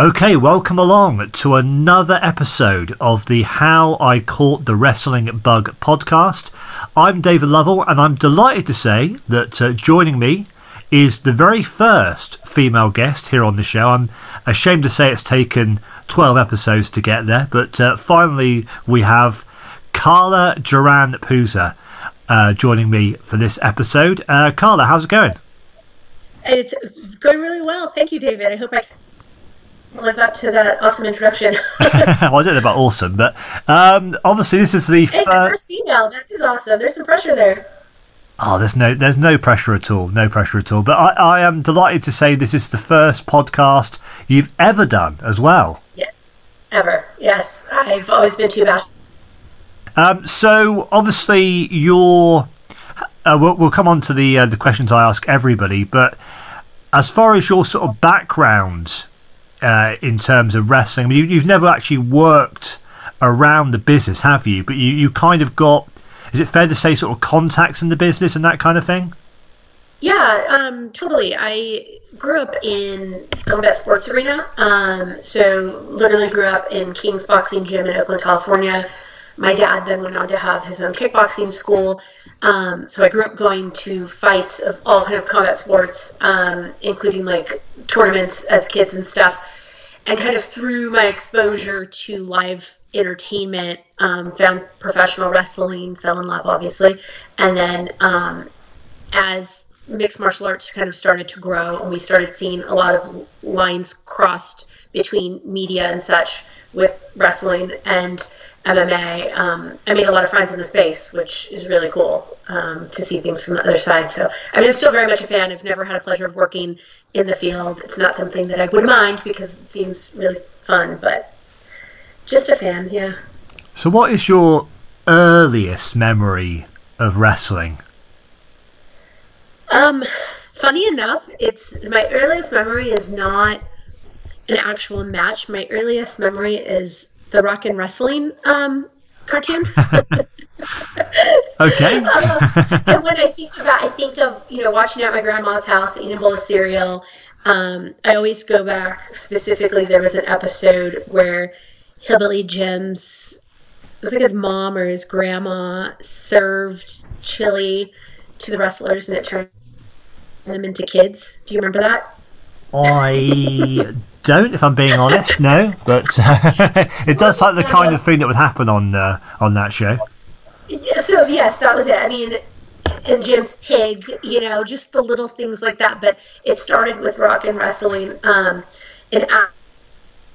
Okay, welcome along to another episode of the How I Caught the Wrestling Bug podcast. I'm David Lovell, and I'm delighted to say that uh, joining me is the very first female guest here on the show. I'm ashamed to say it's taken 12 episodes to get there, but uh, finally we have Carla Duran Pooser uh, joining me for this episode. Uh, Carla, how's it going? It's going really well. Thank you, David. I hope I live up to that awesome introduction. well, I don't know about awesome, but um, obviously this is the hey, first female. That is awesome. There's some pressure there. Oh, there's no there's no pressure at all, no pressure at all. But I, I am delighted to say this is the first podcast you've ever done as well. Yes, ever. Yes, I've always been too bashful. Um, so obviously you're. Uh, we'll, we'll come on to the uh, the questions I ask everybody, but as far as your sort of background uh, in terms of wrestling? I mean, you, have never actually worked around the business, have you? But you, you kind of got, is it fair to say, sort of contacts in the business and that kind of thing? Yeah, um, totally. I grew up in combat sports arena. Um, so literally grew up in King's Boxing Gym in Oakland, California. My dad then went on to have his own kickboxing school. Um, so I grew up going to fights of all kind of combat sports, um, including like tournaments as kids and stuff. And kind of through my exposure to live entertainment, um, found professional wrestling, fell in love, obviously. And then um, as mixed martial arts kind of started to grow, and we started seeing a lot of lines crossed between media and such with wrestling and MMA. Um, I made a lot of friends in the space, which is really cool um, to see things from the other side. So, I mean, I'm still very much a fan. I've never had a pleasure of working in the field. It's not something that I would mind because it seems really fun, but just a fan, yeah. So, what is your earliest memory of wrestling? Um, funny enough, it's my earliest memory is not an actual match. My earliest memory is the rock and wrestling um, cartoon. okay. um, and when I think about, I think of you know watching at my grandma's house, eating a bowl of cereal. Um, I always go back specifically. There was an episode where Hillbilly Jim's, it was like his mom or his grandma served chili to the wrestlers, and it turned them into kids. Do you remember that? I don't, if I'm being honest. No, but it does sound like the kind of thing that would happen on uh, on that show. So yes, that was it. I mean, and Jim's pig, you know, just the little things like that. But it started with rock and wrestling, um, and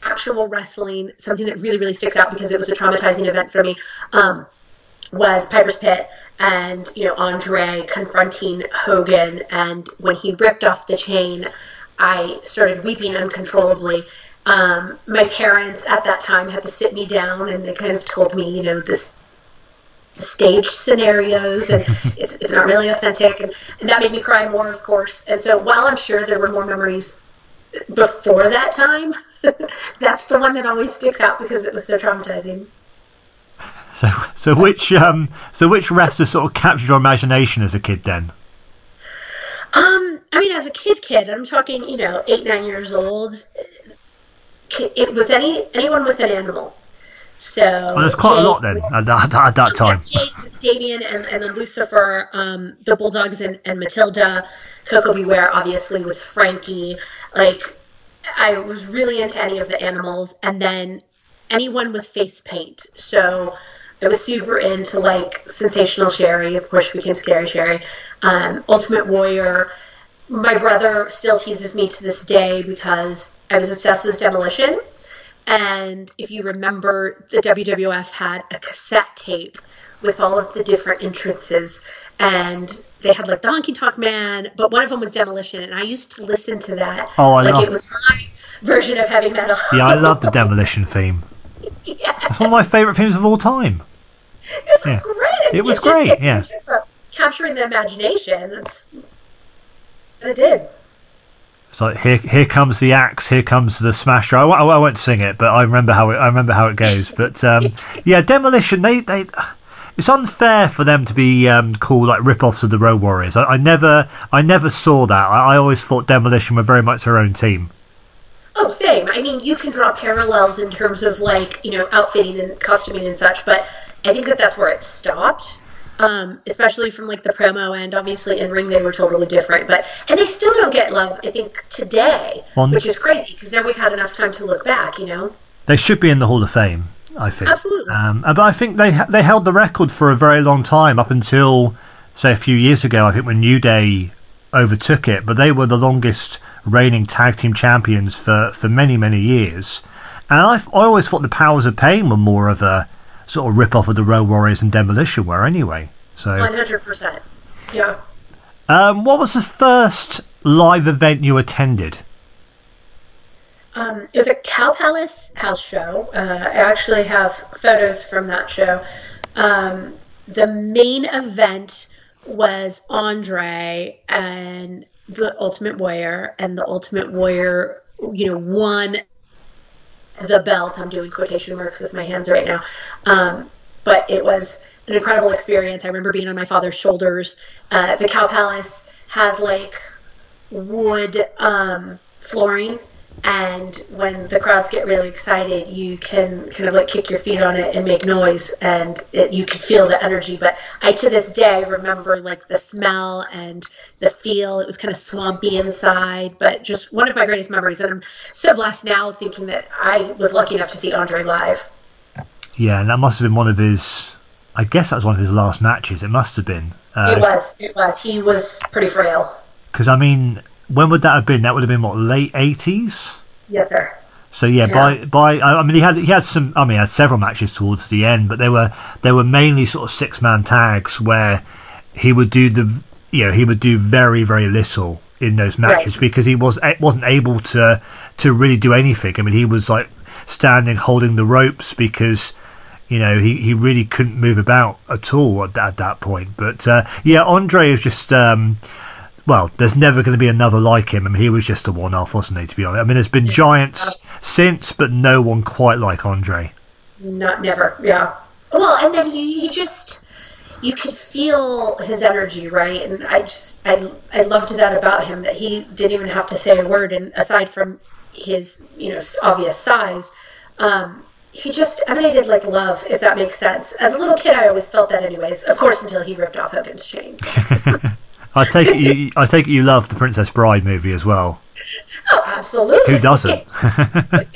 actual wrestling. Something that really, really sticks out because it was a traumatizing event for me um, was Piper's Pit and you know Andre confronting Hogan, and when he ripped off the chain I started weeping uncontrollably. Um, my parents at that time had to sit me down and they kind of told me, you know, this stage scenarios and it's, it's not really authentic. And, and that made me cry more of course. And so while i'm sure there were more memories before that time that's the one that always sticks out because it was so traumatizing. So so which um so which wrestler sort of captured your imagination as a kid then? Um I mean, as a kid, kid, I'm talking, you know, eight, nine years old. It was any anyone with an animal. So well, there's quite Jake, a lot then at that, at that time. Jake, Damien, and, and then Lucifer, um, the Bulldogs, and, and Matilda, Koko B. Ware, obviously with Frankie. Like, I was really into any of the animals, and then anyone with face paint. So I was super into like Sensational Sherri. of course, became Scary Sherri, um, Ultimate Warrior my brother still teases me to this day because I was obsessed with demolition. And if you remember, the WWF had a cassette tape with all of the different entrances, and they had like the Honky Tonk Man, but one of them was Demolition, and I used to listen to that. Oh, I like love it was my version of heavy metal. yeah, I love the Demolition theme. yeah. It's one of my favourite themes of all time. It was yeah. great. It was great. Yeah. Capturing the imagination. That's it did. It's like here, here comes the axe, here comes the smasher. I, I, I won't sing it, but I remember how it. I remember how it goes. But um, yeah, demolition. They, they. It's unfair for them to be um, called like rip-offs of the Road Warriors. I, I never, I never saw that. I, I, always thought demolition were very much their own team. Oh, same. I mean, you can draw parallels in terms of like you know outfitting and costuming and such, but I think that that's where it stopped. Um, especially from like the promo and obviously in ring they were totally different, but and they still don't get love. I think today, which is crazy because now we've had enough time to look back. You know, They should be in the Hall of Fame, I think. Absolutely. Um, but I think they they held the record for a very long time up until say a few years ago. I think when New Day overtook it, but they were the longest reigning tag team champions for, for many many years. And I, I always thought the Powers of Pain were more of a sort of rip off of the Road Warriors and Demolition were anyway. So, one hundred percent. Yeah. um, what was the first live event you attended? Um, it was a Cow Palace house show. Uh, I actually have photos from that show. Um, the main event was Andre and the Ultimate Warrior, and the Ultimate Warrior, you know, won the belt. I'm doing quotation marks with my hands right now. Um, but it was an incredible experience. I remember being on my father's shoulders. Uh, the Cow Palace has like wood um, flooring and when the crowds get really excited you can kind of like kick your feet on it and make noise and it, you can feel the energy but i to this day remember like the smell and the feel it was kind of swampy inside but just one of my greatest memories and i'm so blessed now thinking that i was lucky enough to see andre live Yeah, and that must have been one of his. I guess that was one of his last matches. It must have been. Uh, it was it was he was pretty frail Because I mean, when would that have been? That would have been what late eighties. yes sir So yeah, Yeah. by by I mean he had he had some I mean he had several matches towards the end, but they were they were mainly sort of six man tags where he would do the you know he would do very very little in those matches Right. because he was eh, wasn't able to to really do anything. I mean he was like standing holding the ropes because you know he, he really couldn't move about at all at, at that point. But uh, yeah, Andre is just. Um, well, there's never going to be another like him. I mean, he was just a one-off, wasn't he? To be honest, I mean, there's been giants since, but no one quite like Andre. Not never, yeah. Well, and then you, he just you could feel his energy, right? And I just I I loved that about him that he didn't even have to say a word, and aside from his you know obvious size, um, he just emanated like love, if that makes sense. As a little kid, I always felt that, anyways. Of course, until he ripped off Hogan's chain. I take it you, I take it you love the Princess Bride movie as well. Oh, absolutely. Who doesn't?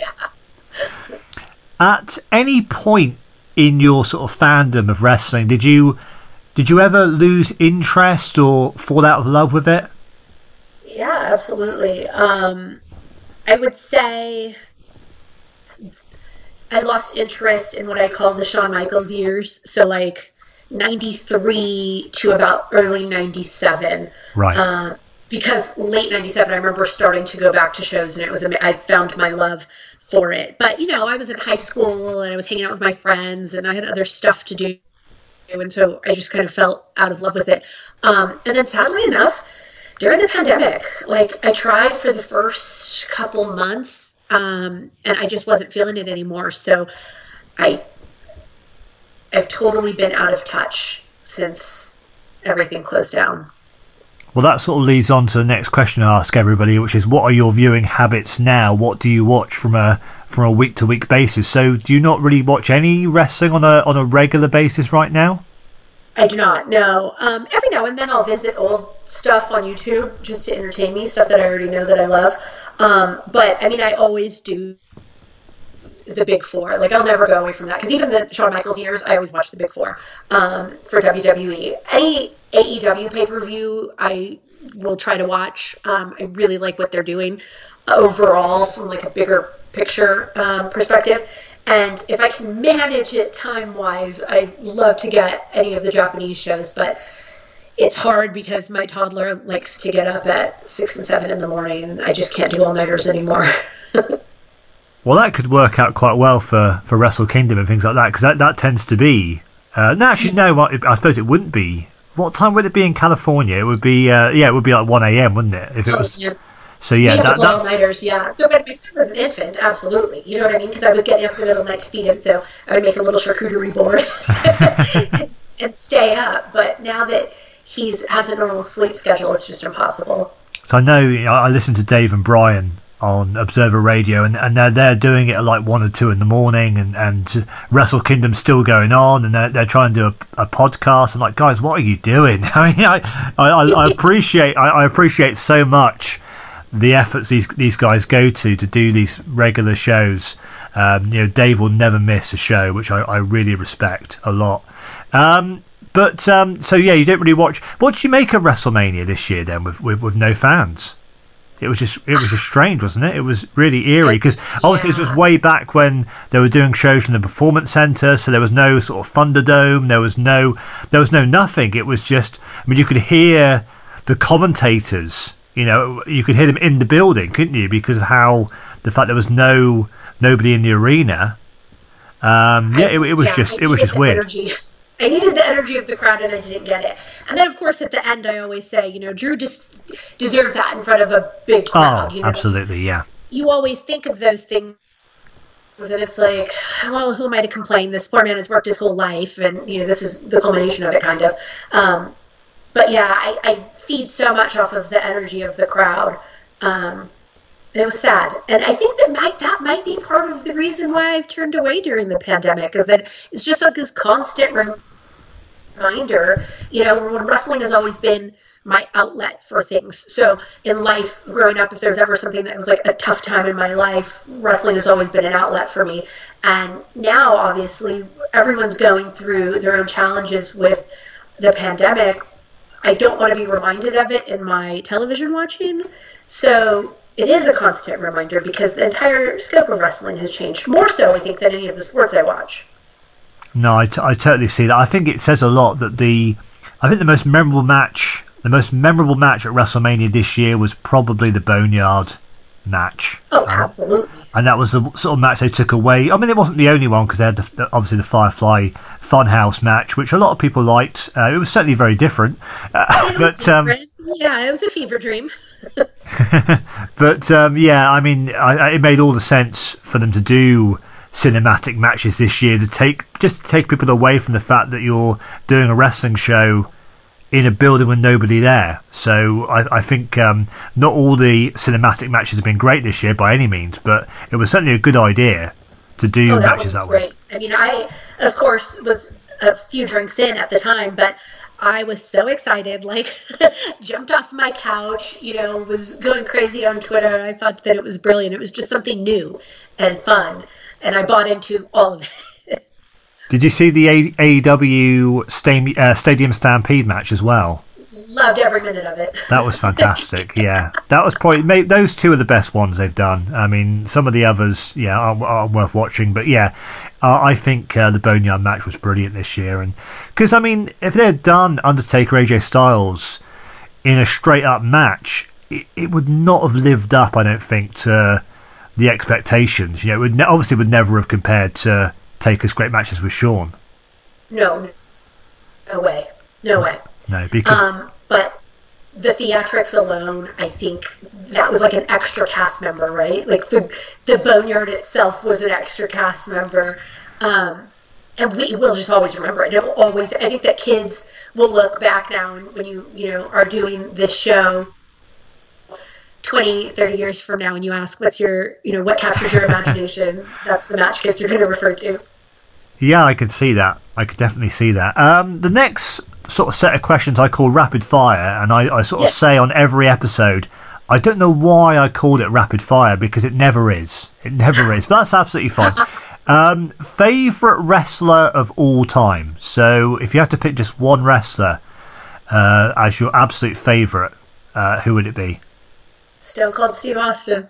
At any point in your sort of fandom of wrestling, did you did you ever lose interest or fall out of love with it? Yeah, absolutely. Um, I would say I lost interest in what I call the Shawn Michaels years. So, like 93 to about early 97. Right. Uh, because late 97, I remember starting to go back to shows and it was, I found my love for it. But, you know, I was in high school and I was hanging out with my friends and I had other stuff to do. And so I just kind of felt out of love with it. Um, and then sadly enough, during the pandemic, like I tried for the first couple months, um, and I just wasn't feeling it anymore. So I, I've totally been out of touch since everything closed down. Well, that sort of leads on to the next question I ask everybody, which is, what are your viewing habits now? What do you watch from a from a week to week basis? So, do you not really watch any wrestling on a on a regular basis right now? I do not No. Um, every now and then I'll visit old stuff on YouTube just to entertain me, stuff that I already know that I love. Um, but I mean, I always do the Big Four. Like I'll never go away from that because even the Shawn Michaels years, I always watch the Big Four um, for WWE. Any AEW pay per view, I will try to watch. Um, I really like what they're doing overall from like a bigger picture um, perspective. And if I can manage it time wise, I love to get any of the Japanese shows, but it's hard because my toddler likes to get up at six and seven in the morning, I just can't do all nighters anymore. Well, that could work out quite well for, for Wrestle Kingdom and things like that, because that, that tends to be. Uh, no, actually, no. what- I suppose it wouldn't be. What time would it be in California? It would be. Uh, yeah, it would be like one a.m. Wouldn't it? If it was. yeah. So yeah, that, that's. nighters, yeah. So when my son was an infant, absolutely. You know what I mean? Because I was getting up in the middle of the night to feed him, so I would make a little charcuterie board and, and stay up. But now that he's has a normal sleep schedule, it's just impossible. So I know you know, I listen to Dave and Brian on Observer Radio, and, and they're they're doing it at like one or two in the morning, and, and Wrestle Kingdom's still going on, and they're, they're trying to do a, a podcast. I'm like, guys, what are you doing? I mean, I I, I appreciate I, I appreciate so much the efforts these these guys go to to do these regular shows. Um, you know, Dave will never miss a show, which I, I really respect a lot. Um, but um, so yeah, you don't really watch. What did you make of WrestleMania this year then, with, with, with no fans? It was just it was just strange, wasn't it? It was really eerie because obviously this was way back when they were doing shows from the Performance Center, so there was no sort of Thunderdome, there was no there was no nothing. It was just I mean you could hear the commentators, you know, you could hear them in the building, couldn't you? Because of how the fact there was no nobody in the arena. Um, yeah, it, it was Yeah, just it was just weird. energy. I needed the energy of the crowd, and I didn't get it. And then, of course, at the end, I always say, you know, Drew just deserved that in front of a big crowd. Oh, you know? absolutely, yeah. You always think of those things, and it's like, well, who am I to complain? This poor man has worked his whole life, and you know, this is the culmination of it, kind of. Um, but yeah, I, I feed so much off of the energy of the crowd. Um, it was sad, and I think that might that might be part of the reason why I've turned away during the pandemic, is that it's just like this constant reminder. You know, wrestling has always been my outlet for things. So in life, growing up, if there's ever something that was like a tough time in my life, wrestling has always been an outlet for me. And now, obviously, everyone's going through their own challenges with the pandemic. I don't want to be reminded of it in my television watching. So it is a constant reminder because the entire scope of wrestling has changed. More so, I think, than any of the sports I watch. No, I, t- I totally see that. I think it says a lot that the, I think the most memorable match, the most memorable match at WrestleMania this year was probably the Boneyard match. Oh, Um, absolutely. and that was the sort of match they took away. I mean, it wasn't the only one because they had the, the, obviously the Firefly Funhouse match, which a lot of people liked. Uh, it was certainly very different, uh, It was but um, yeah, it was a fever dream. but um, yeah, I mean, I, I, it made all the sense for them to do cinematic matches this year to take just to take people away from the fact that you're doing a wrestling show in a building with nobody there. So I, I think um, not all the cinematic matches have been great this year by any means, but it was certainly a good idea to do Oh, that matches that way. great. I mean, I, of course, was a few drinks in at the time, but I was so excited, like, jumped off my couch, you know, was going crazy on Twitter. I thought that it was brilliant. It was just something new and fun, and I bought into all of it. Did you see the AEW Stadium, uh, Stadium Stampede match as well? Loved every minute of it. That was fantastic. yeah, that was probably those two are the best ones they've done. I mean, some of the others, yeah, are, are worth watching. But yeah, uh, I think uh, the Boneyard match was brilliant this year, and because I mean, if they had done Undertaker AJ Styles in a straight up match, it, it would not have lived up. I don't think to the expectations. You know, it would ne- obviously would never have compared to Taker's great matches with Shawn. No, no way, no way. No, because Um, but the theatrics alone, I think that was like an extra cast member, right? Like the the Boneyard itself was an extra cast member, um, and we will just always remember it. It always. I think that kids will look back now when you you know are doing this show 20 30 years from now and you ask what's your you know what captures your imagination that's the match kids you're going to refer to Yeah, I could see that. I could definitely see that. Um, the next sort of set of questions I call rapid fire, and I, I sort of Yes. say on every episode, I don't know why I called it rapid fire because it never is. It never is, but that's absolutely fine. Um, favorite wrestler of all time. So if you have to pick just one wrestler uh, as your absolute favorite, uh, who would it be? Stone cold steve austin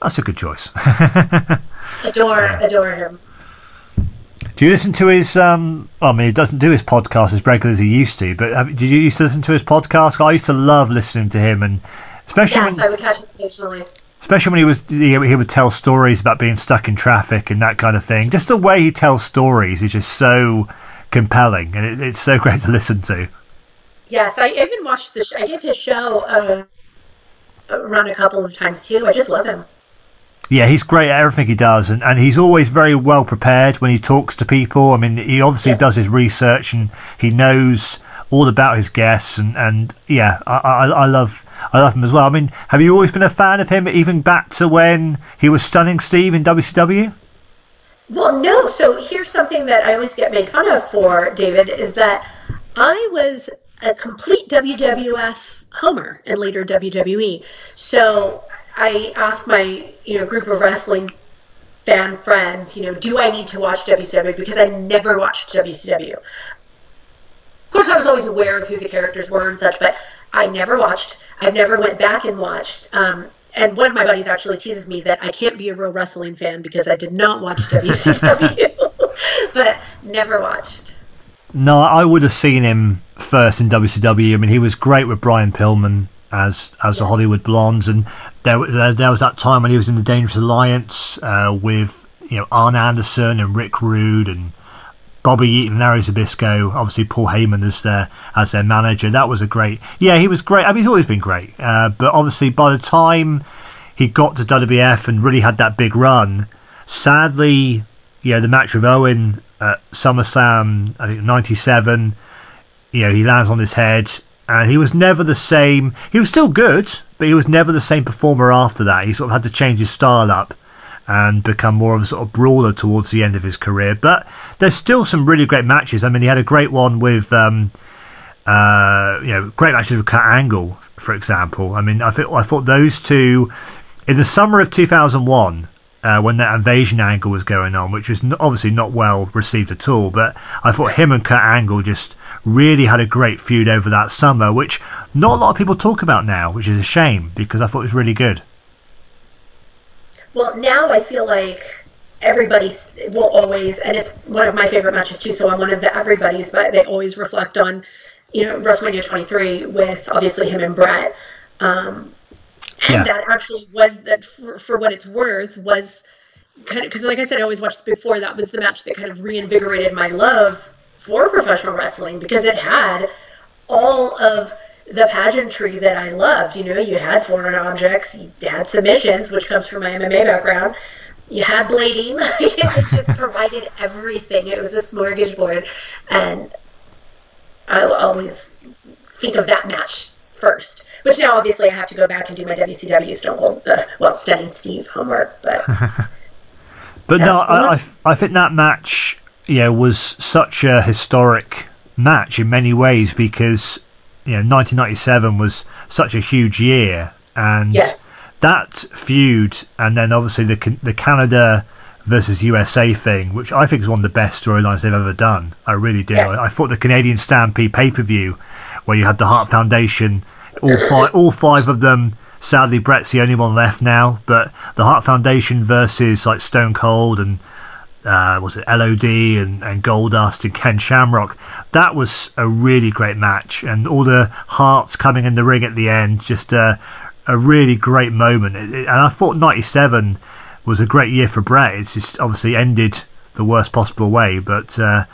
That's a good choice. adore adore him Do you listen to his? Um, I mean, he doesn't do his podcast as regularly as he used to. But have, did you used to listen to his podcast? I used to love listening to him, and especially yes when, i would catch him occasionally especially when he was he, he would tell stories about being stuck in traffic and that kind of thing. Just the way he tells stories is just so compelling, and it, it's so great to listen to. Yes, I even watched the. Sh- I give his show uh, run a couple of times too. I just love him. Yeah, he's great at everything he does, and, and he's always very well prepared when he talks to people. I mean, he obviously Yes. does his research and he knows all about his guests, and, and yeah, I, I, I love I love him as well. I mean, have you always been a fan of him, even back to when he was stunning Steve in WCW? Well, no. So here's something that I always get made fun of for, David, is that I was a complete WWF homer and later WWE. So I asked my you know group of wrestling fan friends, you know, do I need to watch WCW because I never watched WCW. Of course, I was always aware of who the characters were and such, but I never watched. I've never went back and watched. Um, and one of my buddies actually teases me that I can't be a real wrestling fan because I did not watch WCW, but never watched. No, I would have seen him first in WCW. I mean, he was great with Brian Pillman as as yes. the Hollywood Blondes, and there, there, there was that time when he was in the Dangerous Alliance uh, with you know Arn Anderson and Rick Rude and Bobby Eaton, Larry Zbyszko, obviously Paul Heyman as their as their manager. That was a great. Yeah, he was great. I mean, he's always been great. Uh, but obviously, by the time he got to WWF and really had that big run, sadly, yeah, the match with Owen at SummerSlam, I think '97. You know, he lands on his head, and he was never the same. He was still good, but he was never the same performer after that. He sort of had to change his style up and become more of a sort of brawler towards the end of his career. But there's still some really great matches. I mean, he had a great one with, um, uh, you know, great matches with Kurt Angle, for example. I mean, I think I thought those two in the summer of 2001. Uh, when that invasion angle was going on, which was obviously not well received at all, but I thought him and Kurt Angle just really had a great feud over that summer, which not a lot of people talk about now, which is a shame because I thought it was really good. Well, now I feel like everybody will always, and it's one of my favorite matches too. So I'm one of the everybody's, but they always reflect on, you know, WrestleMania 23 with obviously him and Bret. Um, yeah. that actually was that for, for, what it's worth was kind of because like I said, I always watched before. That was the match that kind of reinvigorated my love for professional wrestling because it had all of the pageantry that I loved. You know, you had foreign objects, you had submissions, which comes from my MMA background. You had blading, it just provided everything. It was a smorgasbord, and I'll always think of that match first. Which now, obviously, I have to go back and do my WCW Stone Cold, uh, well, stunning Steve homework, but. but no, I, I, I think that match, yeah, was such a historic match in many ways because you know 1997 was such a huge year, and yes. that feud, and then obviously the the Canada versus USA thing, which I think is one of the best storylines they've ever done. I really do. Yes. I, I thought the Canadian Stampede pay per view, where you had the Hart Foundation, all five, all five of them. Sadly, Bret's the only one left now, but the Hart Foundation versus like Stone Cold and uh, was it LOD and, and Goldust and Ken Shamrock. That was a really great match, and all the Harts coming in the ring at the end, just a, a really great moment. It, it, and I thought '97 was a great year for Bret. It's just obviously ended the worst possible way, but uh,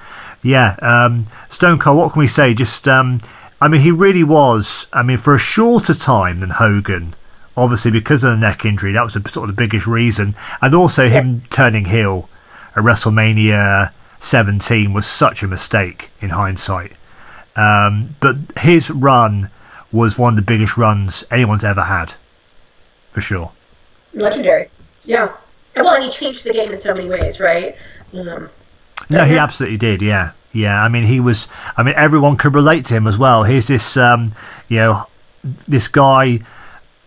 yeah, um, Stone Cold. What can we say? Just um, I mean, he really was. I mean, for a shorter time than Hogan obviously because of the neck injury, that was the, sort of the biggest reason, and also yes. him turning heel at WrestleMania 17 was such a mistake in hindsight. Um, but his run was one of the biggest runs anyone's ever had, for sure. Legendary, yeah. Well, and he changed the game in so many ways, right? Um, no, he absolutely did. Yeah, yeah. I mean, he was. I mean, everyone could relate to him as well. Here's this, um, you know, this guy,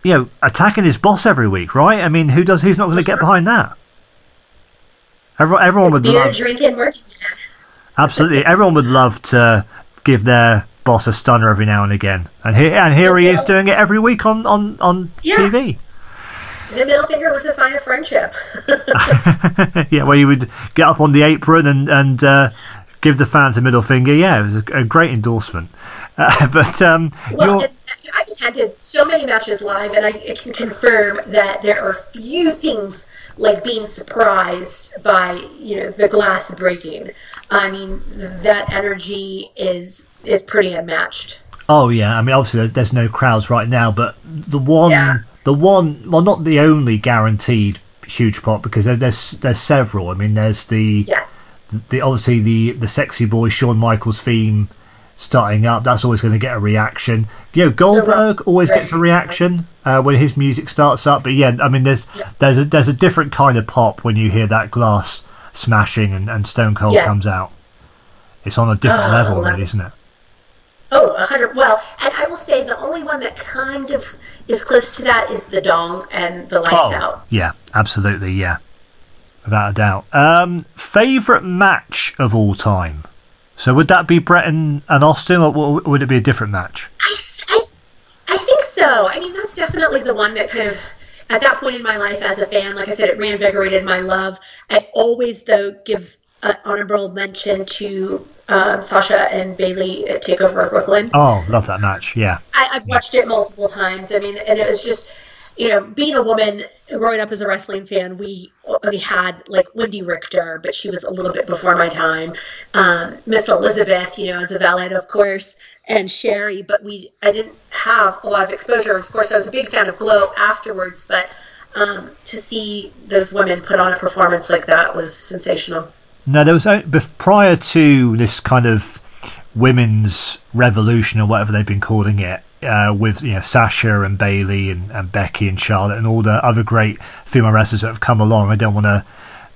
you know, attacking his boss every week, right? I mean, who does? Who's not going to get behind that? Everyone, everyone would love drinking, working. Absolutely, everyone would love to give their boss a stunner every now and again, and here and here he is doing it every week on on on yeah. TV. The middle finger was a sign of friendship. yeah, where you would get up on the apron and and uh, give the fans a middle finger. Yeah, it was a, a great endorsement. Uh, but um, well, I've attended so many matches live, and I can confirm that there are few things like being surprised by you know the glass breaking. I mean that energy is is pretty unmatched. Oh yeah, I mean obviously there's no crowds right now, but the one yeah. the one well not the only guaranteed huge pop because there's there's, there's several. I mean there's the yes. The obviously the the sexy boy Shawn Michaels theme starting up. That's always going to get a reaction. You know, Goldberg always gets a reaction uh, when his music starts up. But yeah, I mean, there's Yeah. there's a there's a different kind of pop when you hear that glass smashing and, and Stone Cold comes out. It's on a different Oh, level, really, isn't it? Oh, a hundred. Well, and I will say the only one that kind of is close to that is the dong and the lights out. yeah, absolutely, yeah, without a doubt. Um, favorite match of all time. So would that be Bret and, and Austin, or would it be a different match? I, I, I think so. I mean, that's definitely the one that kind of, at that point in my life as a fan, like I said, it reinvigorated my love. I always, though, give an honorable mention to um, Sasha and Bayley at Takeover Brooklyn. Oh, love that match. Yeah, I, I've watched it multiple times. I mean, and it was just, you know, being a woman growing up as a wrestling fan, we we had like Wendi Richter, but she was a little bit before my time. Um, Miss Elizabeth, you know, as a valet, of course, and Sherri, but we I didn't have a lot of exposure. Of course, I was a big fan of Glow afterwards, but um, to see those women put on a performance like that was sensational. No, there was prior to this kind of women's revolution or whatever they've been calling it, uh, with you know Sasha and Bayley and, and Becky and Charlotte and all the other great female wrestlers that have come along. I don't want to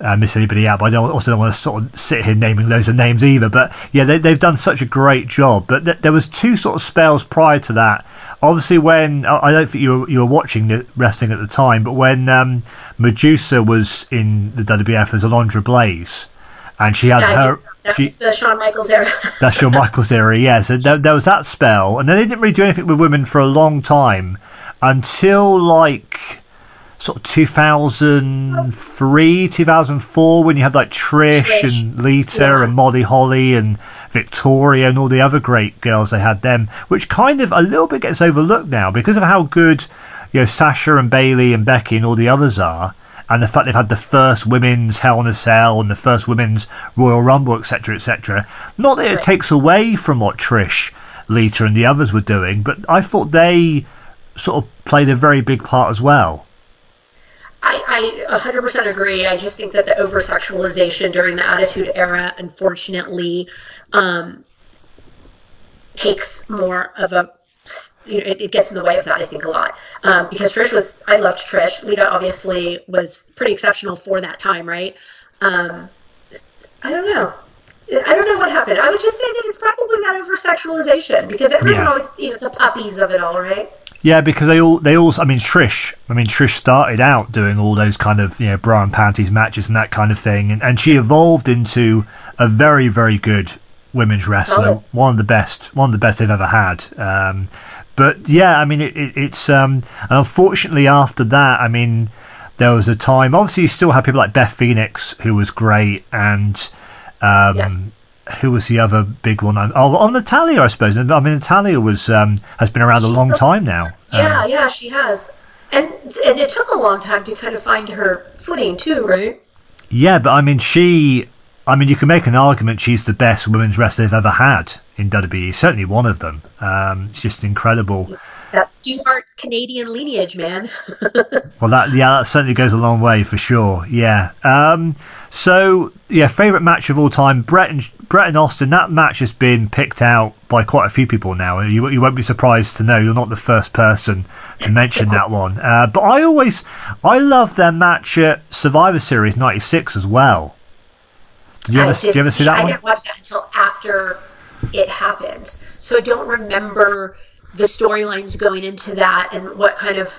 uh, miss anybody out, but I don't, also don't want to sort of sit here naming loads of names either. But yeah, they, they've done such a great job. But th- there was two sort of spells prior to that. Obviously, when I don't think you were, you were watching the wrestling at the time, but when um, Medusa was in the WWF as Alundra Blayze, and she had Yeah, her. Guess that She, the Shawn Michaels era. that's Shawn Michaels era, yeah. So there, there was that spell, and then they didn't really do anything with women for a long time until like sort of 2003, 2004, when you had like Trish, Trish, and Lita yeah. and Molly Holly and Victoria and all the other great girls they had them, which kind of a little bit gets overlooked now because of how good you know Sasha and Bayley and Becky and all the others are. And the fact they've had the first women's Hell in a Cell and the first women's Royal Rumble, etc., etc. Not that it takes away from what Trish, Lita, and the others were doing, but I thought they sort of played a very big part as well. I, I 100% agree. I just think that the over sexualization during the Attitude Era, unfortunately, um, takes more of a. You know, it, it gets in the way of that, I think, a lot. Um, because Trish was, I loved Trish. Lita obviously was pretty exceptional for that time, right? Um, I don't know. I don't know what happened. I would just say that it's probably that over sexualization because everyone Yeah. always, you know, the puppies of it all, right? Yeah, because they all they all I mean Trish I mean Trish started out doing all those kind of you know bra and panties matches and that kind of thing and, and she evolved into a very very good women's wrestler Solid. one of the best one of the best they've ever had um, but yeah I mean it, it, it's um, and unfortunately after that I mean there was a time obviously you still had people like Beth Phoenix who was great and um, Yes. who was the other big one? Oh, oh, Natalya, I suppose. I mean, Natalya was um, has been around a long the- time now. Yeah, Um, yeah, she has. And and it took a long time to kind of find her footing too, right? yeah, but I mean, she. I mean, you can make an argument she's the best women's wrestler they've ever had in WWE. Certainly one of them. Um, it's just incredible. That Stu Hart Canadian lineage, man. Well, that yeah, that certainly goes a long way for sure. Yeah. Um, so yeah, favorite match of all time, Bret and Bret and Austin. That match has been picked out by quite a few people now. You you won't be surprised to know you're not the first person to mention that one. Uh, but I always I love their match at Survivor Series '96 as well. Did you I ever did you ever see that I one? I didn't watch that until after it happened, so I don't remember the storylines going into that and what kind of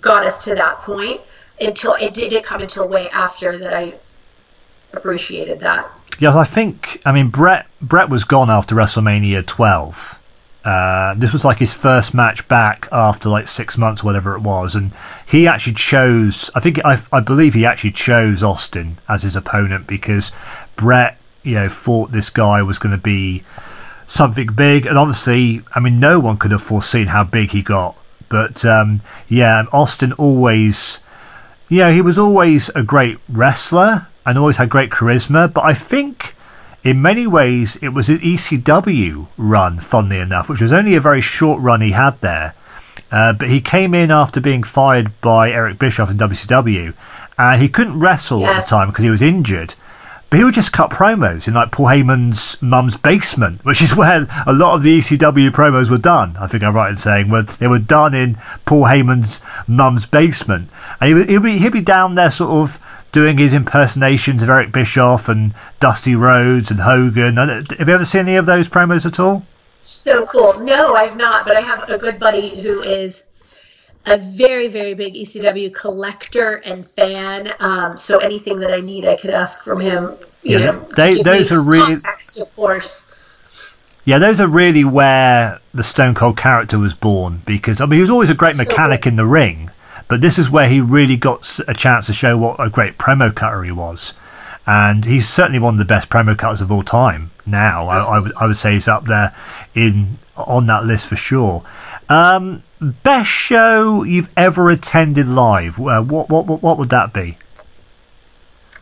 got us to that point until it didn't come until way after that I appreciated that. Yes, I think. I mean, Bret Bret was gone after WrestleMania 12. Uh, this was like his first match back after like six months, whatever it was, and he actually chose. I think I, I believe he actually chose Austin as his opponent because Bret, you know, thought this guy was going to be something big, and obviously, I mean, no one could have foreseen how big he got. But um, yeah, Austin always yeah, he was always a great wrestler and always had great charisma, but I think in many ways it was an ECW run, funnily enough, which was only a very short run he had there. Uh, but he came in after being fired by Eric Bischoff in WCW, and he couldn't wrestle at the time because he was injured. But he would just cut promos in like Paul Heyman's mum's basement, which is where a lot of the ECW promos were done. I think I'm right in saying where they were done in Paul Heyman's mum's basement, and he would, he'd, be, he'd be down there sort of doing his impersonations of Eric Bischoff and Dusty Rhodes and Hogan. Have you ever seen any of those promos at all? So cool. No, I've not, but I have a good buddy who is a very, very big ECW collector and fan. Um, so anything that I need, I could ask from him. You yeah, know, they, those are really context, of course. Yeah, those are really where the Stone Cold character was born because I mean he was always a great mechanic so in the ring, but this is where he really got a chance to show what a great promo cutter he was, and he's certainly one of the best promo cutters of all time. Now, I, I would I would say he's up there in on that list for sure. Um, best show you've ever attended live? Uh, what, what, what, what would that be?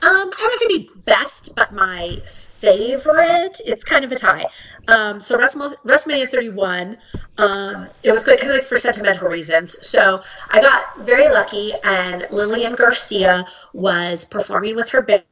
Um, I don't know if it'd be best, but my favorite, it's kind of a tie. Um, so WrestleMania 31, um, it was of like for sentimental reasons. So I got very lucky, and Lillian Garcia was performing with her band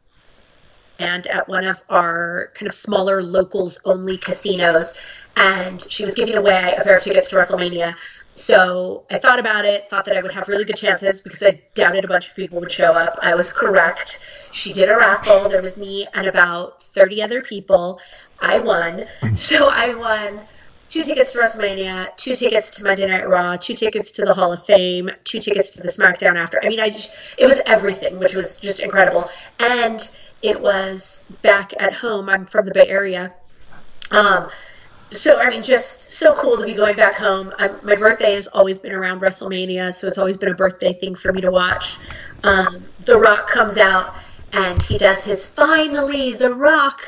and at one of our kind of smaller locals only casinos, and she was giving away a pair of tickets to WrestleMania. So I thought about it, thought that I would have really good chances because I doubted a bunch of people would show up. I was correct. She did a raffle. There was me and about 30 other people. I won. So I won two tickets to WrestleMania, two tickets to Monday Night Raw, two tickets to the Hall of Fame, two tickets to the SmackDown after. I mean, I just, it was everything, which was just incredible. And it was back at home. I'm from the Bay Area. Um, so I mean, just so cool to be going back home. I'm, my birthday has always been around WrestleMania, so it's always been a birthday thing for me to watch. Um, the Rock comes out and he does his finally The Rock,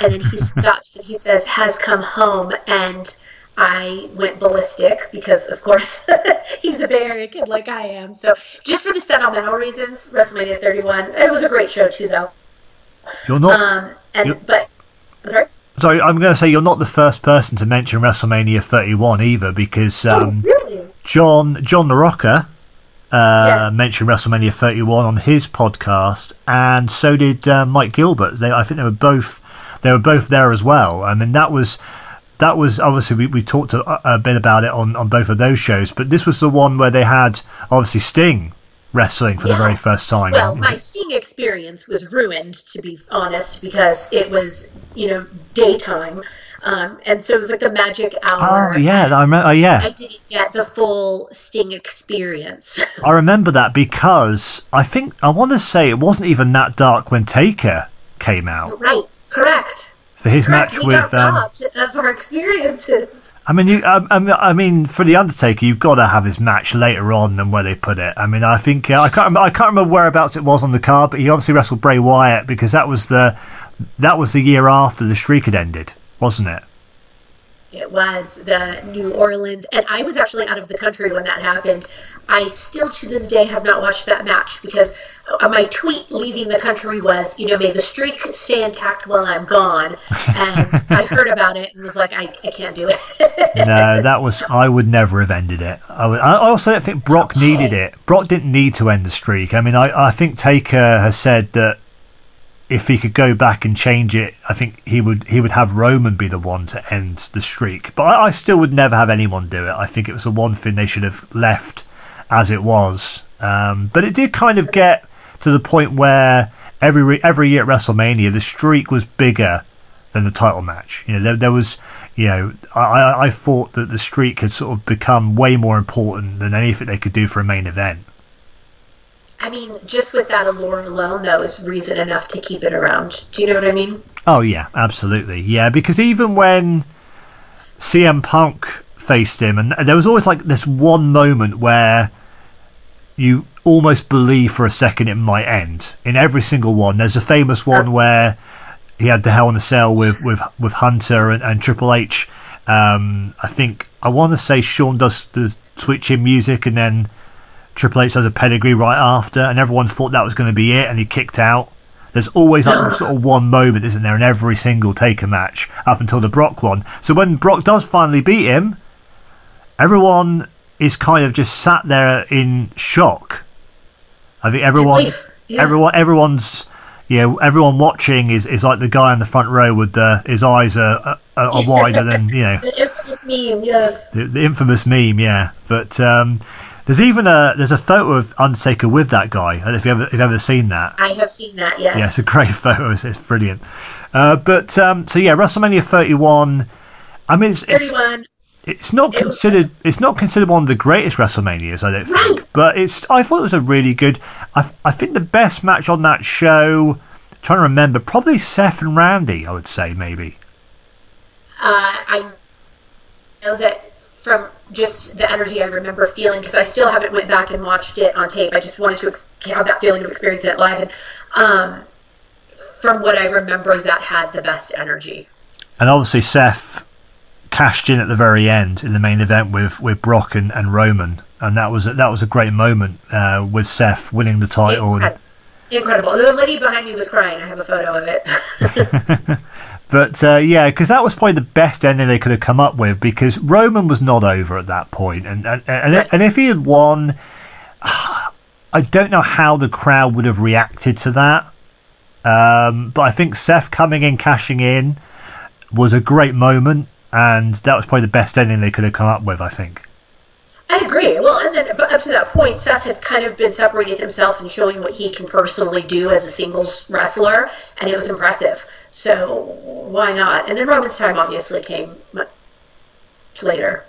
and then he stops and he says, "Has come home," and I went ballistic because, of course, he's a Bay Area kid like I am. So just for the sentimental reasons, WrestleMania 31. It was a great show too, though. You're not. Um, and but sorry. Sorry, I'm going to say you're not the first person to mention WrestleMania 31 either, because oh, um, oh, really? John John LaRocca uh, yes. mentioned WrestleMania 31 on his podcast, and so did uh, Mike Gilbert. They, I think they were both they were both there as well. I mean, that was that was obviously we, we talked a, a bit about it on, on both of those shows, but this was the one where they had obviously Sting wrestling for yeah. the very first time. Well, my Sting experience was ruined, to be honest, because it was, you know, daytime. Um, and so it was like the magic hour. Oh yeah, I remember. Oh, yeah, I didn't get the full Sting experience. I remember that because I think I want to say it wasn't even that dark when Taker came out. Right. Correct. For his correct. match we with um, of our experiences. I mean, you. I, I, mean, for the Undertaker, you've got to have his match later on than where they put it. I mean, I think uh, I can't. Remember, I can't remember whereabouts it was on the card, but he obviously wrestled Bray Wyatt because that was the that was the year after the streak had ended, wasn't it? It was the New Orleans, and I was actually out of the country when that happened. I still to this day have not watched that match because uh, my tweet leaving the country was, you know, may the streak stay intact while I'm gone. And I heard about it and was like, I, I can't do it. no, that was, I would never have ended it. I, would, I also don't think Brock needed it. Brock didn't need to end the streak. I mean, I, I think Taker has said that if he could go back and change it, I think he would he would have Roman be the one to end the streak. But I, I, still would never have anyone do it. I think it was the one thing they should have left as it was. Um, but it did kind of get to the point where every every year at WrestleMania the streak was bigger than the title match. You know, there, there was. You know, I, I thought that the streak had sort of become way more important than anything they could do for a main event. I mean, just with that allure alone, that was reason enough to keep it around. Do you know what I mean? Oh yeah, absolutely, yeah. Because even when CM Punk faced him, and there was always like this one moment where you almost believe for a second it might end. In every single one, there's a famous one That's... where he had the Hell in a Cell with with with Hunter and, and Triple H. Um, I think I want to say Shawn does the twitching music, and then Triple H has a pedigree right after, and everyone thought that was going to be it, and he kicked out. There's always like sort of one moment, isn't there, in every single Taker match up until the Brock one. So when Brock does finally beat him, everyone is kind of just sat there in shock. I think everyone, yeah. everyone, everyone's, yeah, everyone watching is, is like the guy in the front row with the his eyes are, are, are wider than you know The infamous meme, yes. the, the infamous meme. Yeah, but um, there's even a there's a photo of Undertaker with that guy. I don't know if you ever if you've ever seen that. I have seen that, yes. Yeah, it's a great photo. It's, it's brilliant. Uh, but um, so yeah, WrestleMania 31. I mean, it's, it's 31. it's not It was- considered it's not considered one of the greatest WrestleManias, I don't think. Right. But it's I thought it was a really good. I I think the best match on that show. Trying to remember, probably Seth and Randy. I would say maybe. Uh, I know that from just the energy I remember feeling, because I still haven't went back and watched it on tape. I just wanted to ex- have that feeling of experiencing it live. And um, from what I remember, that had the best energy. And obviously Seth cashed in at the very end in the main event with, with Brock and, and Roman, and that was a, that was a great moment uh, with Seth winning the title. And, Incredible. Incredible. The lady behind me was crying. I have a photo of it. But uh, yeah, because that was probably the best ending they could have come up with. Because Roman was not over at that point, and and and, and if he had won, I don't know how the crowd would have reacted to that. Um, but I think Seth coming in, cashing in, was a great moment, and that was probably the best ending they could have come up with. I think. I agree. Well, and then up to that point, Seth had kind of been separating himself and showing what he can personally do as a singles wrestler, and it was impressive. So why not? And then Roman's time obviously came much later.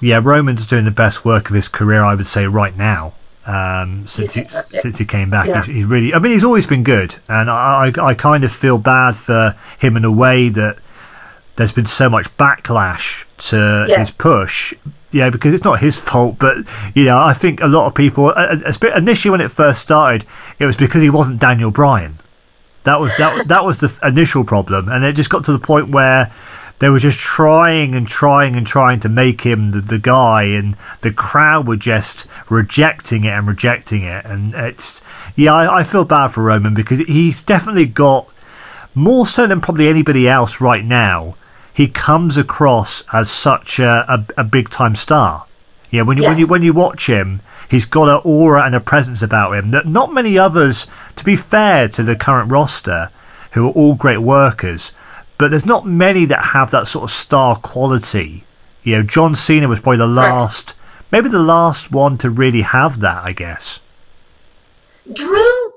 Yeah, Roman's doing the best work of his career, I would say, right now. Um, since he, since he came back, Yeah. he's, he's really. I mean, he's always been good, and I, I I kind of feel bad for him in a way that there's been so much backlash to Yeah. his push. Yeah, because it's not his fault, but you know, I think a lot of people, initially when it first started, it was because he wasn't Daniel Bryan. That was that that was the initial problem, and it just got to the point where they were just trying and trying and trying to make him the, the guy, and the crowd were just rejecting it and rejecting it, and it's yeah, I, I feel bad for Roman because he's definitely got more so than probably anybody else right now. He comes across as such a, a, a big time star. Yeah, when you when you when you watch him, he's got an aura and a presence about him that not many others. To be fair to the current roster, who are all great workers, but there's not many that have that sort of star quality. You know, John Cena was probably the last, maybe the last one to really have that. I guess. Drew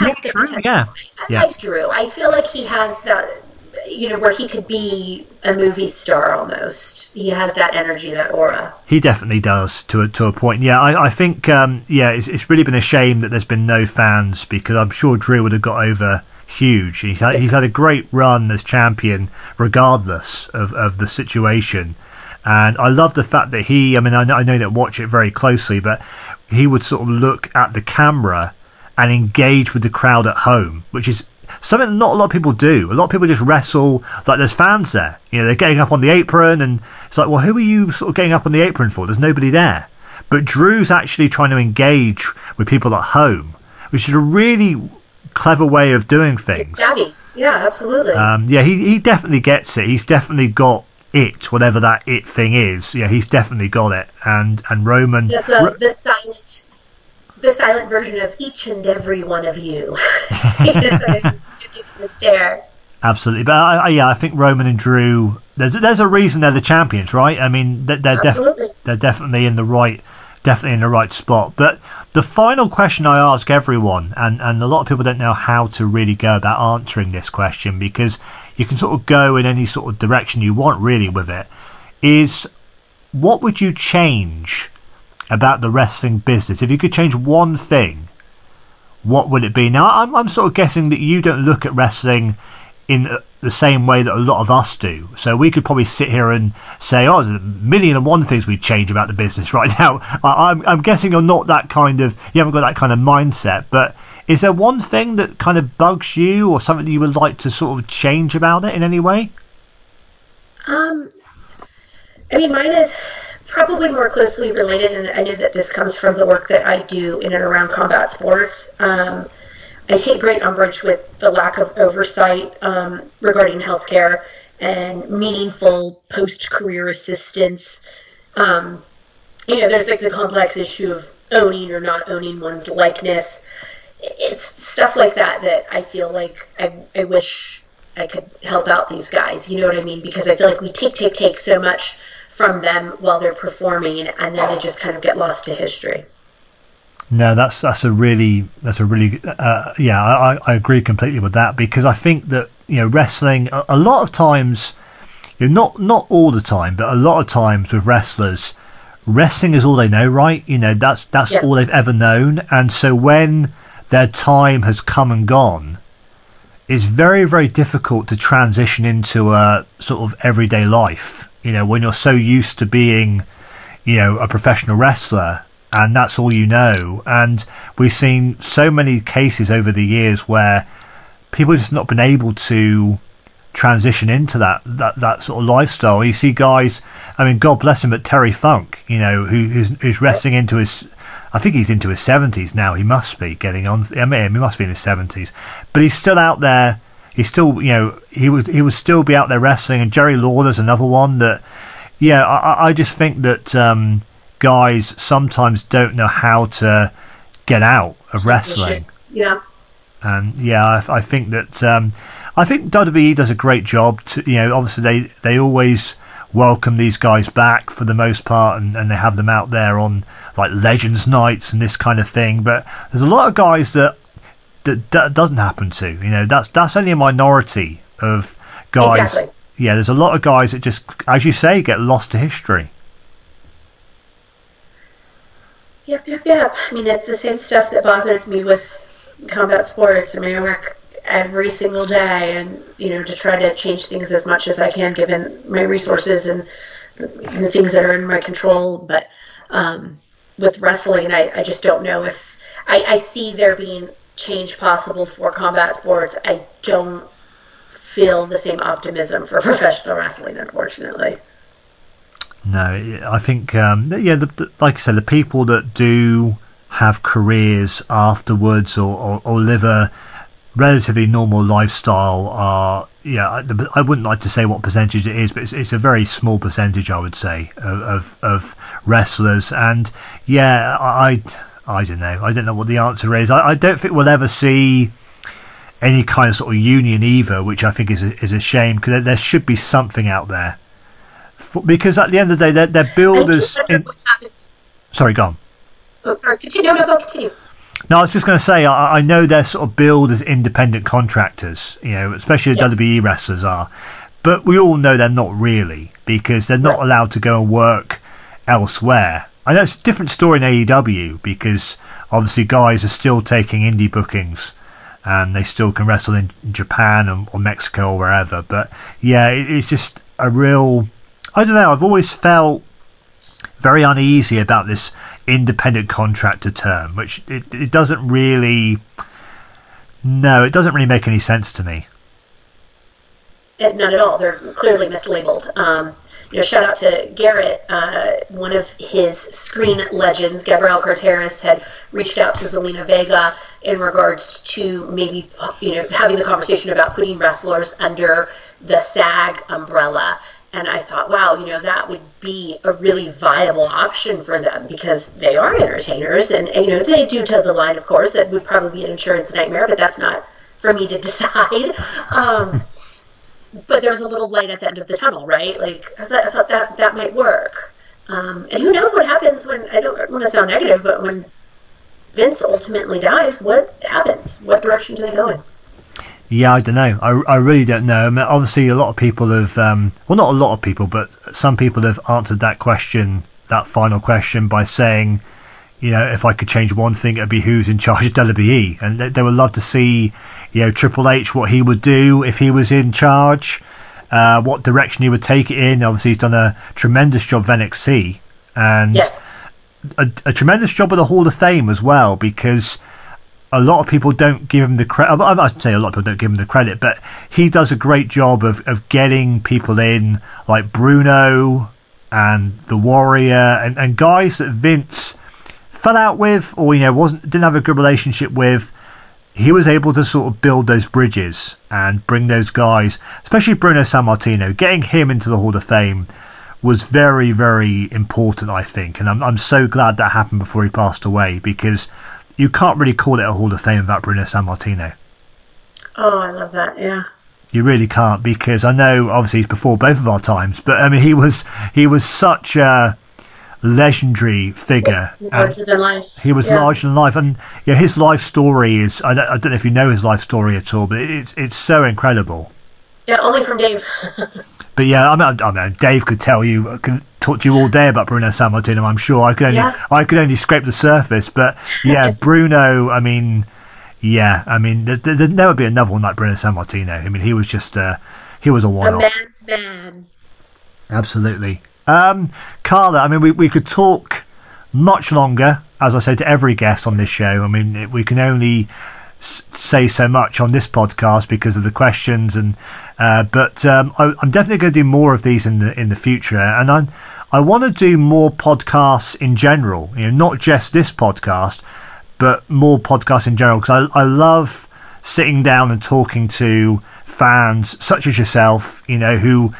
Yeah, Drew, yeah, I yeah. like Drew. I feel like he has that, you know, where he could be a movie star almost. He has that energy, that aura. He definitely does to a, to a point. Yeah, I, I think um, yeah, it's, it's really been a shame that there's been no fans because I'm sure Drew would have got over huge. He's had, he's had a great run as champion regardless of, of the situation, and I love the fact that he. I mean, I know, I know that watch it very closely, but he would sort of look at the camera and engage with the crowd at home, which is something that not a lot of people do. A lot of people just wrestle like there's fans there. You know, they're getting up on the apron, and it's like, well, who are you sort of getting up on the apron for? There's nobody there. But Drew's actually trying to engage with people at home, which is a really clever way of doing things. savvy. Yeah, absolutely. Um, yeah, he, he definitely gets it. He's definitely got it, whatever that it thing is. Yeah, he's definitely got it. And and Roman, That's a, the silent, the silent version of each and every one of you. the stare. Absolutely, but I, I, yeah, I think Roman and Drew. There's there's a reason they're the champions, right? I mean, they're they're, def- they're definitely in the right, definitely in the right spot. But the final question I ask everyone, and and a lot of people don't know how to really go about answering this question because you can sort of go in any sort of direction you want really with it. Is what would you change about the wrestling business if you could change one thing? What would it be? Now, I'm I'm sort of guessing that you don't look at wrestling in the same way that a lot of us do. So we could probably sit here and say, "Oh, there's a million and one things we'd change about the business right now." I, I'm, I'm guessing you're not that kind of, you haven't got that kind of mindset. But is there one thing that kind of bugs you, or something that you would like to sort of change about it in any way? Um, I mean, mine is probably more closely related, and I know that this comes from the work that I do in and around combat sports. Um, I take great umbrage with the lack of oversight um, regarding healthcare and meaningful post-career assistance. Um, you know, there's like the complex issue of owning or not owning one's likeness. it's stuff like that that I feel like I, I wish I could help out these guys. You know what I mean? Because I feel like we take, take, take so much from them while they're performing, and then they just kind of get lost to history. No, that's that's a really that's a really uh, yeah. I, I agree completely with that because I think that you know wrestling a, a lot of times, you know, not not all the time, but a lot of times with wrestlers, wrestling is all they know, right? You know that's that's Yes. all they've ever known, and so when their time has come and gone, it's very very difficult to transition into a sort of everyday life. You know when you're so used to being, you know, a professional wrestler and that's all you know. And we've seen so many cases over the years where people have just not been able to transition into that that, that sort of lifestyle. You see guys, I mean, God bless him, but Terry Funk, you know, who, who's, who's wrestling into his, I think he's into his seventies now. He must be getting on. I mean, he must be in his seventies, but he's still out there. He's still, you know, he was he would still be out there wrestling. And Jerry Lawler's another one that, yeah, I, I- I just think that. um guys sometimes don't know how to get out of wrestling. Yeah. And yeah, I, I think that um, I think WWE does a great job. To you know, obviously they they always welcome these guys back for the most part, and, and they have them out there on like Legends nights and this kind of thing. But there's a lot of guys that that, that doesn't happen to. You know, that's that's only a minority of guys. Exactly. Yeah, there's a lot of guys that just, as you say, get lost to history. Yep, yep, yep. I mean, it's the same stuff that bothers me with combat sports. I mean, I work every single day and, you know, to try to change things as much as I can given my resources and the, the things that are in my control. But um, with wrestling, I, I just don't know if I, I see there being change possible for combat sports. I don't feel the same optimism for professional wrestling, unfortunately. No, I think um, yeah, the, the, like I said, the people that do have careers afterwards or, or, or live a relatively normal lifestyle are yeah. I, I wouldn't like to say what percentage it is, but it's, it's a very small percentage, I would say, of of, of wrestlers. And yeah, I I don't know. I don't know what the answer is. I, I don't think we'll ever see any kind of sort of union either, which I think is a, is a shame because there, there should be something out there. For, because at the end of the day, they're, they're builders. In, sorry, go on. Oh, sorry. Continue. No, no, continue. No, I was just going to say, I, I know they're sort of billed as independent contractors, you know, especially the Yes. WWE wrestlers are. But we all know they're not really because they're not Right. allowed to go and work elsewhere. I know it's a different story in AEW because obviously guys are still taking indie bookings and they still can wrestle in Japan or, or Mexico or wherever. But yeah, it, it's just a real. I don't know. I've always felt very uneasy about this independent contractor term, which it, it doesn't really. No, it doesn't really make any sense to me. Not at all. They're clearly mislabeled. Um, you know, shout out to Garrett. Uh, one of his screen legends, Gabrielle Carteris, had reached out to Zelina Vega in regards to maybe, you know, having the conversation about putting wrestlers under the SAG umbrella. And I thought, wow, you know, that would be a really viable option for them because they are entertainers, and, and you know, they do toe the line, of course. That would probably be an insurance nightmare, but that's not for me to decide. Um, but there's a little light at the end of the tunnel, right? Like I thought, I thought that that might work. Um, and who knows what happens when I don't want to sound negative, but when Vince ultimately dies, what happens? What direction do they go in? Yeah, I don't know. I, I really don't know. I mean, obviously, a lot of people have, um, well, not a lot of people, but some people have answered that question, that final question, by saying, you know, if I could change one thing, it'd be who's in charge of WWE. And they, they would love to see, you know, Triple H, what he would do if he was in charge, uh, what direction he would take it in. Obviously, he's done a tremendous job of NXT. And Yes, a, a tremendous job of the Hall of Fame as well because a lot of people don't give him the credit. I must say a lot of people don't give him the credit, but he does a great job of, of getting people in like Bruno and the Warrior and, and guys that Vince fell out with or you know wasn't didn't have a good relationship with. He was able to sort of build those bridges and bring those guys, especially Bruno Sammartino, getting him into the Hall of Fame was very, very important, I think. And I'm, I'm so glad that happened before he passed away because you can't really call it a Hall of Fame without Bruno Sammartino. Oh, I love that. Yeah. You really can't because I know obviously he's before both of our times, but I mean he was he was such a legendary figure. Larger than life. He was yeah. larger than life, and yeah, his life story is I don't, I don't know if you know his life story at all, but it's it's so incredible. Yeah, only from Dave. But yeah, I mean, I mean, Dave could tell you, could talk to you all day about Bruno Sammartino. I'm sure I could only, Yeah. I could only scrape the surface. But yeah, Bruno. I mean, yeah, I mean, there, there- there'd never be another one like Bruno Sammartino. I mean, he was just, uh, he was a A one-off. man's man. Absolutely. Um, Carla, I mean, we, we could talk much longer, as I say to every guest on this show. I mean, we can only say so much on this podcast because of the questions, and uh, but um, I, I'm definitely going to do more of these in the in the future, and I I want to do more podcasts in general. You know, not just this podcast, but more podcasts in general because I I love sitting down and talking to fans such as yourself. You know who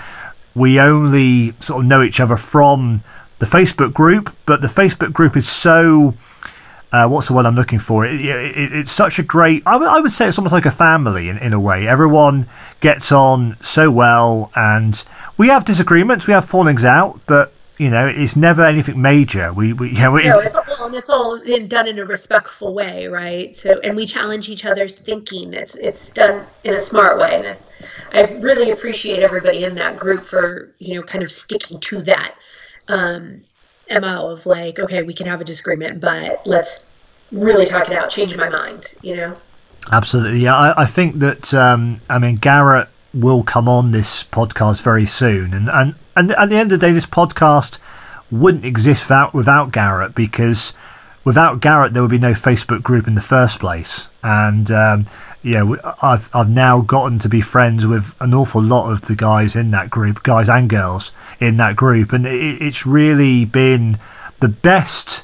we only sort of know each other from the Facebook group, but the Facebook group is so. Uh, what's the word I'm looking for? It, it, it- it's such a great. I would- would say it's almost like a family in, in a way. Everyone gets on so well, and we have disagreements, we have fallings out, but you know, it's never anything major. We, we, yeah, we, No, it's all and it's all in, done in a respectful way, right? So, and we challenge each other's thinking. It's it's done in a smart way, and I, I really appreciate everybody in that group for you know kind of sticking to that um, mo of like, okay, we can have a disagreement, but let's really talk it out, change my mind, you know. Absolutely, yeah. I, I think that um, I mean Garrett will come on this podcast very soon, and, and and at the end of the day, this podcast wouldn't exist without without Garrett because without Garrett there would be no Facebook group in the first place, and um, yeah, I've I've now gotten to be friends with an awful lot of the guys in that group, guys and girls in that group, and it, it's really been the best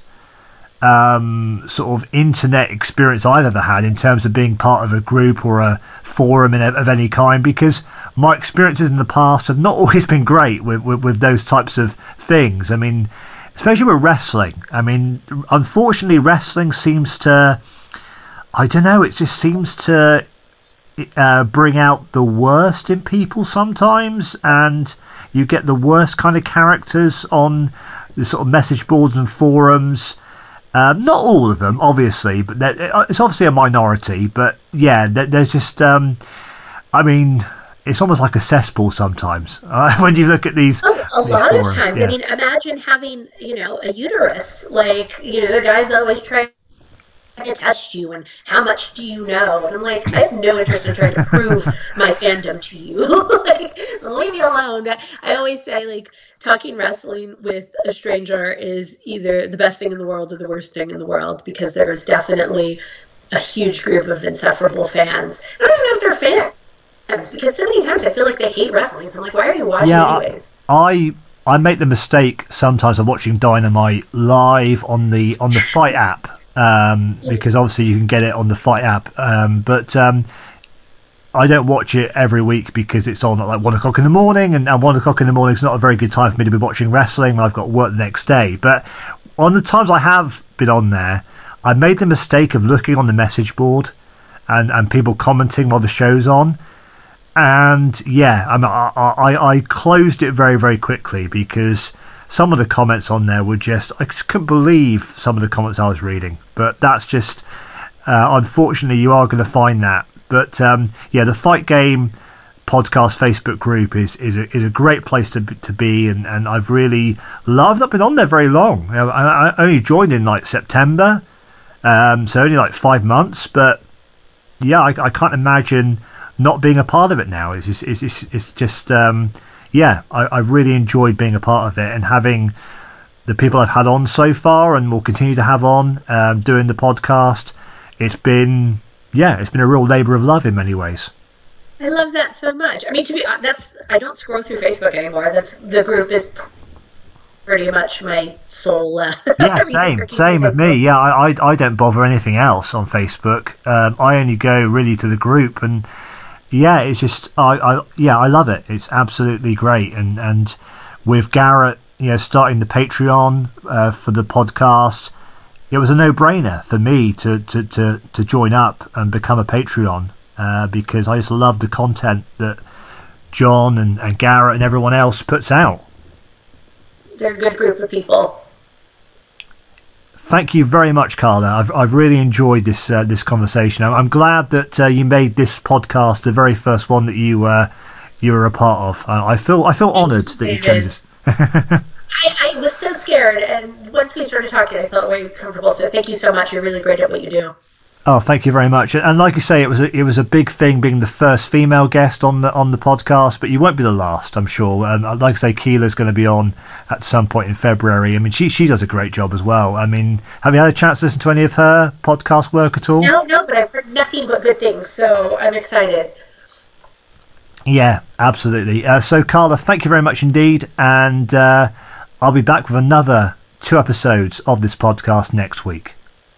um, sort of internet experience I've ever had in terms of being part of a group or a forum in, of any kind because my experiences in the past have not always been great with, with, with those types of things. I mean, especially with wrestling. I mean, unfortunately, wrestling seems to, I don't know, it just seems to uh, bring out the worst in people sometimes, and you get the worst kind of characters on the sort of message boards and forums. Um, not all of them, obviously, but uh, it's obviously a minority. But yeah, there- there's just, um, I mean, it's almost like a cesspool sometimes uh, when you look at these. A, a these lot of times. yeah. I mean, imagine having, you know, a uterus. Like, you know, the guys always try to test you and how much do you know? And I'm like, I have no interest in trying to prove my fandom to you. like, leave me alone. I always say, like, talking wrestling with a stranger is either the best thing in the world or the worst thing in the world because there is definitely a huge group of insufferable fans. I don't even know if they're fans because so many times I feel like they hate wrestling. So I'm like, why are you watching Yeah, I- anyways? I I make the mistake sometimes of watching Dynamite live on the on the FITE app um, because obviously you can get it on the FITE app, um, but um, I don't watch it every week because it's on at like one o'clock in the morning, and, and one o'clock in the morning is not a very good time for me to be watching wrestling. I've got work the next day, but on the times I have been on there, I made the mistake of looking on the message board and, and people commenting while the show's on and yeah, I, mean, I, I I closed it very very quickly because some of the comments on there were just I just couldn't believe some of the comments I was reading. But that's just uh, unfortunately you are going to find that. But um, yeah, the fight game podcast Facebook group is is a, is a great place to to be, and, and I've really loved. I've not been on there very long. I, I only joined in like September, um, so only like five months. But yeah, I, I can't imagine not being a part of it now. It's just, it's, it's, it's just um, yeah, I, I've really enjoyed being a part of it and having the people I've had on so far and will continue to have on um, doing the podcast. It's been yeah, it's been a real labour of love in many ways. I love that so much. I mean, to be uh, that's I don't scroll through Facebook anymore. That's the group is pretty much my sole. Uh, Yeah, same, same with me. Yeah, I, I, I don't bother anything else on Facebook. Um, I only go really to the group, and yeah, it's just I, I yeah, I love it. It's absolutely great, and and with Garrett, you know, starting the Patreon uh, for the podcast, it was a no-brainer for me to to, to, to join up and become a Patreon uh, because I just love the content that John and, and Garrett and everyone else puts out. They're a good group of people. Thank you very much, Carla. I've, I've really enjoyed this uh, this conversation. I'm, I'm glad that uh, you made this podcast the very first one that you uh, you were a part of. I feel I feel honoured that you chose this. I, I was so scared, and once we started talking, I felt very comfortable. So thank you so much. You're really great at what you do. Oh, thank you very much. And like you say, it was a, it was a big thing being the first female guest on the on the podcast, but you won't be the last, I'm sure. And um, like I say, Keela's going to be on at some point in February. I mean, she she does a great job as well. I mean, have you had a chance to listen to any of her podcast work at all? No, no, but I've heard nothing but good things, so I'm excited. Yeah, absolutely. Uh, so, Carla, thank you very much indeed, and uh, I'll be back with another two episodes of this podcast next week.